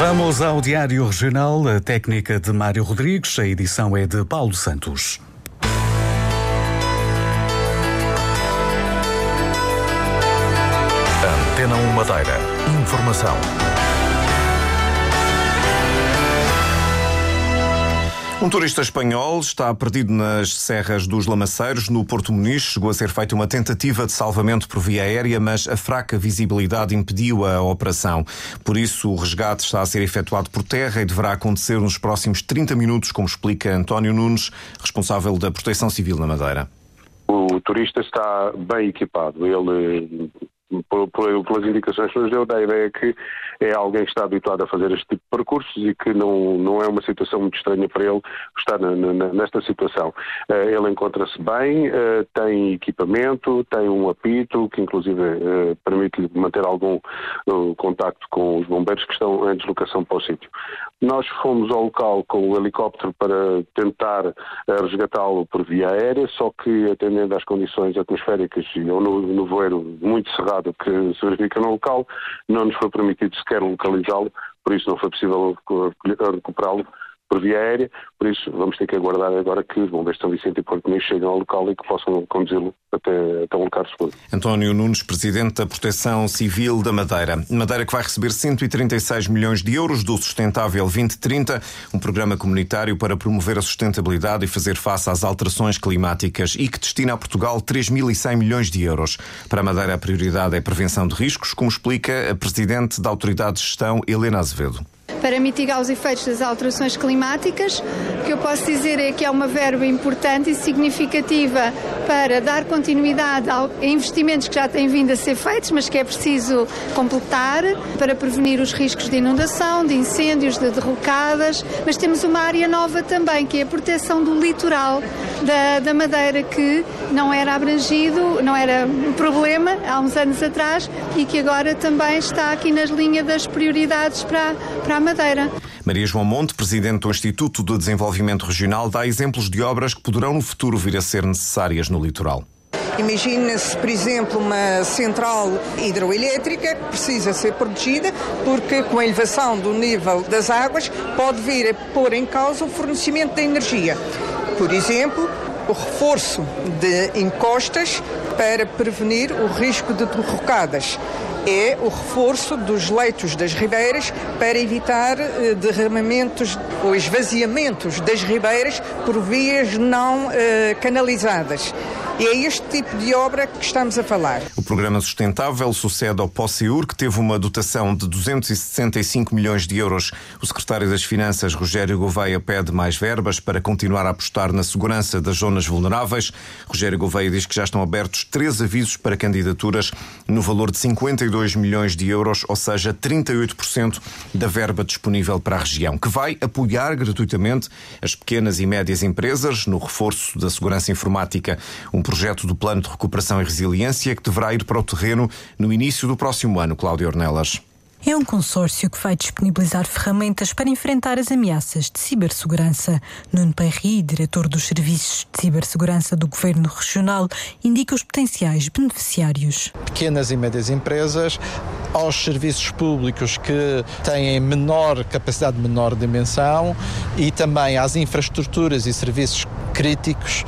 Vamos ao Diário Regional, a técnica de Mário Rodrigues, a edição é de Paulo Santos. Antena 1 Madeira. Informação. Um turista espanhol está perdido nas serras dos Lamaceiros, no Porto Muniz. Chegou a ser feita uma tentativa de salvamento por via aérea, mas a fraca visibilidade impediu a operação. Por isso, o resgate está a ser efetuado por terra e deverá acontecer nos próximos 30 minutos, como explica António Nunes, responsável da Proteção Civil na Madeira. O turista está bem equipado. Ele por, pelas indicações que nos deu, dá a ideia que é alguém que está habituado a fazer este tipo de percursos e que não, não é uma situação muito estranha para ele estar na, na, nesta situação. Uh, ele encontra-se bem, uh, tem equipamento, tem um apito que inclusive uh, permite-lhe manter algum contacto com os bombeiros que estão em deslocação para o sítio. Nós fomos ao local com o helicóptero para tentar resgatá-lo por via aérea, só que atendendo às condições atmosféricas e ao nevoeiro muito cerrado que se verifica no local, não nos foi permitido sequer localizá-lo, por isso não foi possível recuperá-lo por via aérea, por isso vamos ter que aguardar agora que os bombeiros de São Vicente e Porto cheguem ao local e que possam conduzi-lo até, António Nunes, Presidente da Proteção Civil da Madeira. Madeira que vai receber 136 milhões de euros do Sustentável 2030, um programa comunitário para promover a sustentabilidade e fazer face às alterações climáticas e que destina a Portugal 3.100 milhões de euros. Para a Madeira a prioridade é a prevenção de riscos, como explica a Presidente da Autoridade de Gestão, Helena Azevedo para mitigar os efeitos das alterações climáticas. O que eu posso dizer é que é uma verba importante e significativa para dar continuidade a investimentos que já têm vindo a ser feitos, mas que é preciso completar para prevenir os riscos de inundação, de incêndios, de derrocadas. Mas temos uma área nova também, que é a proteção do litoral da, da Madeira, que não era abrangido, não era um problema há uns anos atrás e que agora também está aqui nas linhas das prioridades para, para a Madeira. Madeira. Maria João Monte, presidente do Instituto de Desenvolvimento Regional, dá exemplos de obras que poderão no futuro vir a ser necessárias no litoral. Imagina-se, por exemplo, uma central hidroelétrica que precisa ser protegida porque, com a elevação do nível das águas, pode vir a pôr em causa o fornecimento de energia. Por exemplo, o reforço de encostas para prevenir o risco de derrocadas é o reforço dos leitos das ribeiras para evitar eh, derramamentos ou esvaziamentos das ribeiras por vias não uh, canalizadas. E é este tipo de obra que estamos a falar. O programa sustentável sucede ao POSEUR, que teve uma dotação de 265 milhões de euros. O secretário das Finanças, Rogério Gouveia, pede mais verbas para continuar a apostar na segurança das zonas vulneráveis. Rogério Gouveia diz que já estão abertos três avisos para candidaturas no valor de 52 milhões de euros, ou seja, 38% da verba disponível para a região, que vai apoiar gratuitamente as pequenas e médias empresas no reforço da segurança informática. Um projeto do Plano de Recuperação e Resiliência que deverá ir para o terreno no início do próximo ano, Cláudio Ornelas. É um consórcio que vai disponibilizar ferramentas para enfrentar as ameaças de cibersegurança. Nuno Perry, diretor dos Serviços de Cibersegurança do Governo Regional, indica os potenciais beneficiários. Pequenas e médias empresas, aos serviços públicos que têm menor capacidade, menor dimensão e também às infraestruturas e serviços críticos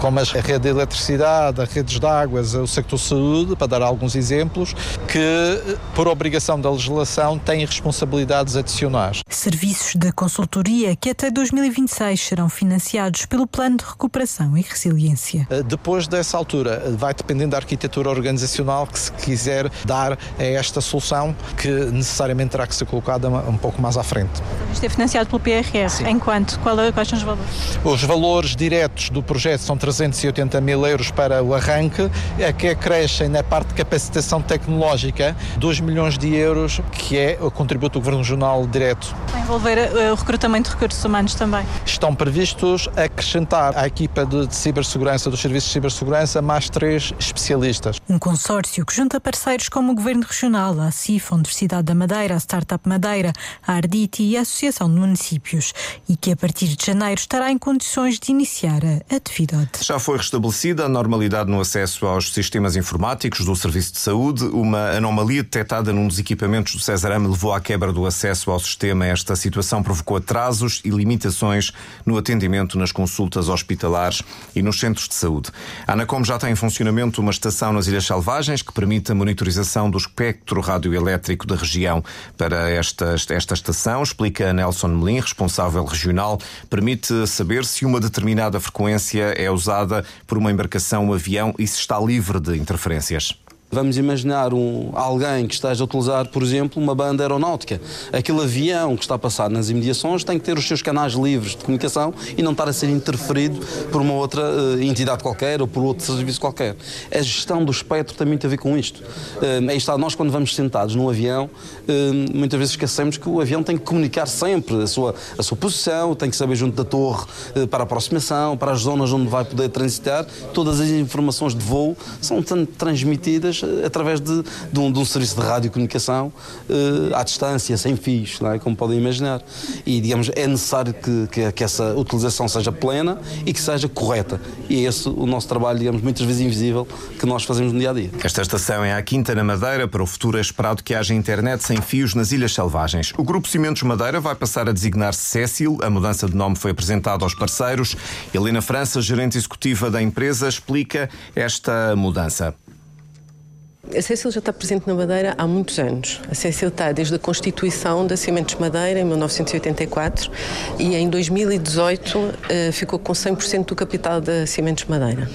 como a rede de eletricidade, as redes de águas, o sector saúde, para dar alguns exemplos, que, por obrigação da legislação, têm responsabilidades adicionais. Serviços de consultoria que até 2026 serão financiados pelo Plano de Recuperação e Resiliência. Eh, depois dessa altura, eh, vai dependendo da arquitetura organizacional que se quiser dar a esta solução, que necessariamente terá que ser colocada um pouco mais à frente. Isto é financiado pelo PRR. Sim. Qual, é, quais são os valores? Os valores diretos do projeto são 380 mil euros para o arranque, é que acrescem na parte de capacitação tecnológica 2 milhões de euros, que é o contributo do Governo Regional direto. Vai envolver uh, o recrutamento de recursos humanos também? Estão previstos acrescentar à equipa de, de cibersegurança, dos serviços de cibersegurança, mais três especialistas. Um consórcio que junta parceiros como o Governo Regional, a CIF, a Universidade da Madeira, a Startup Madeira, a Arditi e a Associação de Municípios e que a partir de janeiro estará em condições de iniciar a atividade. Já foi restabelecida a normalidade no acesso aos sistemas informáticos do Serviço de Saúde. Uma anomalia detectada num dos equipamentos do Cesarame levou à quebra do acesso ao sistema. Esta situação provocou atrasos e limitações no atendimento nas consultas hospitalares e nos centros de saúde. A Anacom já tem em funcionamento uma estação nas Ilhas Selvagens que permite a monitorização do espectro radioelétrico da região. Para esta, esta estação, explica Nelson Melim, responsável regional, permite saber se uma determinada frequência é usada por uma embarcação, um avião e se está livre de interferências. Vamos imaginar um, alguém que esteja a utilizar, por exemplo, uma banda aeronáutica. Aquele avião que está a passar nas imediações tem que ter os seus canais livres de comunicação e não estar a ser interferido por uma outra uh, entidade qualquer ou por outro serviço qualquer. A gestão do espectro tem muito a ver com isto. Uh, aí está, nós quando vamos sentados num avião, uh, muitas vezes esquecemos que o avião tem que comunicar sempre a sua, a sua posição, tem que saber junto da torre para a aproximação, para as zonas onde vai poder transitar. Todas as informações de voo são transmitidas através de, de, um, de um, serviço de radiocomunicação uh, à distância, sem fios, é? como podem imaginar. E, digamos, é necessário que, que, que, essa utilização seja plena e que seja correta. E é esse o nosso trabalho, digamos, muitas vezes invisível, que nós fazemos no dia a dia. Esta estação é a Quinta na Madeira. Para o futuro é esperado que haja internet sem fios nas Ilhas Selvagens. O Grupo Cimentos Madeira vai passar a designar-se Cécil. A mudança de nome foi apresentada aos parceiros. Helena França, gerente executiva da empresa, explica esta mudança. A Cecil já está presente na Madeira há muitos anos. A Cecil está desde a constituição da Cimentos Madeira, em 1984, e em 2018 eh, ficou com 100% do capital da Cimentos Madeira.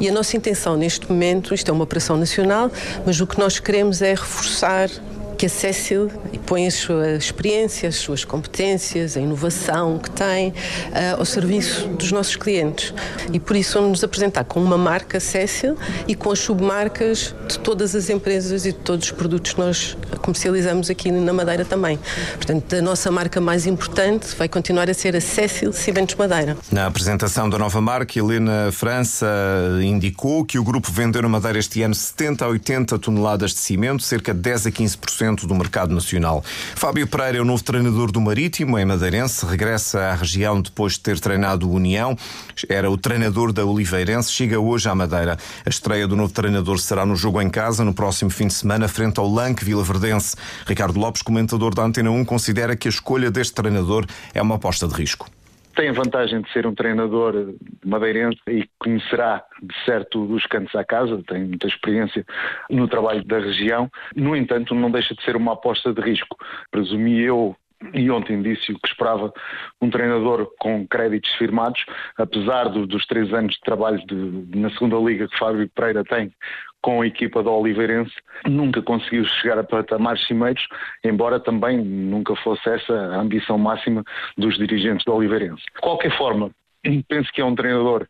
E a nossa intenção neste momento, isto é uma operação nacional, mas o que nós queremos é reforçar que a Cecil põe a sua experiência, as suas competências, a inovação que tem uh, ao serviço dos nossos clientes. E por isso vamos nos apresentar com uma marca Cecil e com as submarcas de todas as empresas e de todos os produtos que nós comercializamos aqui na Madeira também. Portanto, a nossa marca mais importante vai continuar a ser a Cecil Cimentos Madeira. Na apresentação da nova marca, Helena França indicou que o grupo vendeu na Madeira este ano 70 a 80 toneladas de cimento, cerca de 10 a 15% do mercado nacional. Fábio Pereira é o novo treinador do Marítimo, em Madeirense, regressa à região depois de ter treinado o União. Era o treinador da Oliveirense, chega hoje à Madeira. A estreia do novo treinador será no jogo em casa, no próximo fim de semana, frente ao Lanque Vila Verdense. Ricardo Lopes, comentador da Antena 1, considera que a escolha deste treinador é uma aposta de risco tem a vantagem de ser um treinador madeirense e conhecerá de certo os cantos à casa, tem muita experiência no trabalho da região. No entanto, não deixa de ser uma aposta de risco. Presumi eu e ontem disse o que esperava um treinador com créditos firmados, apesar do, dos três anos de trabalho de, na segunda liga que Fábio Pereira tem com a equipa do Oliveirense, nunca conseguiu chegar a patamares cimeiros, embora também nunca fosse essa a ambição máxima dos dirigentes do Oliveirense. De qualquer forma, penso que é um treinador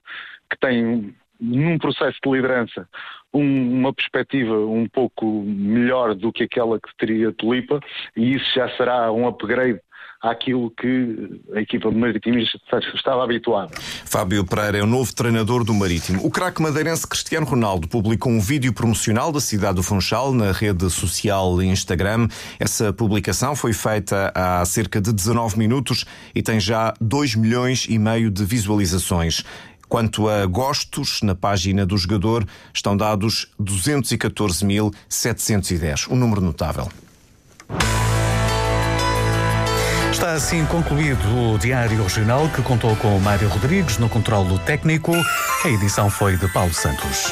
que tem num processo de liderança um, uma perspectiva um pouco melhor do que aquela que teria Tulipa e isso já será um upgrade àquilo que a equipa do Marítimo estava habituada. Fábio Pereira é o novo treinador do Marítimo. O craque madeirense Cristiano Ronaldo publicou um vídeo promocional da cidade do Funchal na rede social Instagram. Essa publicação foi feita há cerca de 19 minutos e tem já 2 milhões e meio de visualizações. Quanto a gostos, na página do jogador estão dados 214.710, um número notável. Está assim concluído o Diário Regional que contou com Mário Rodrigues no controlo técnico. A edição foi de Paulo Santos.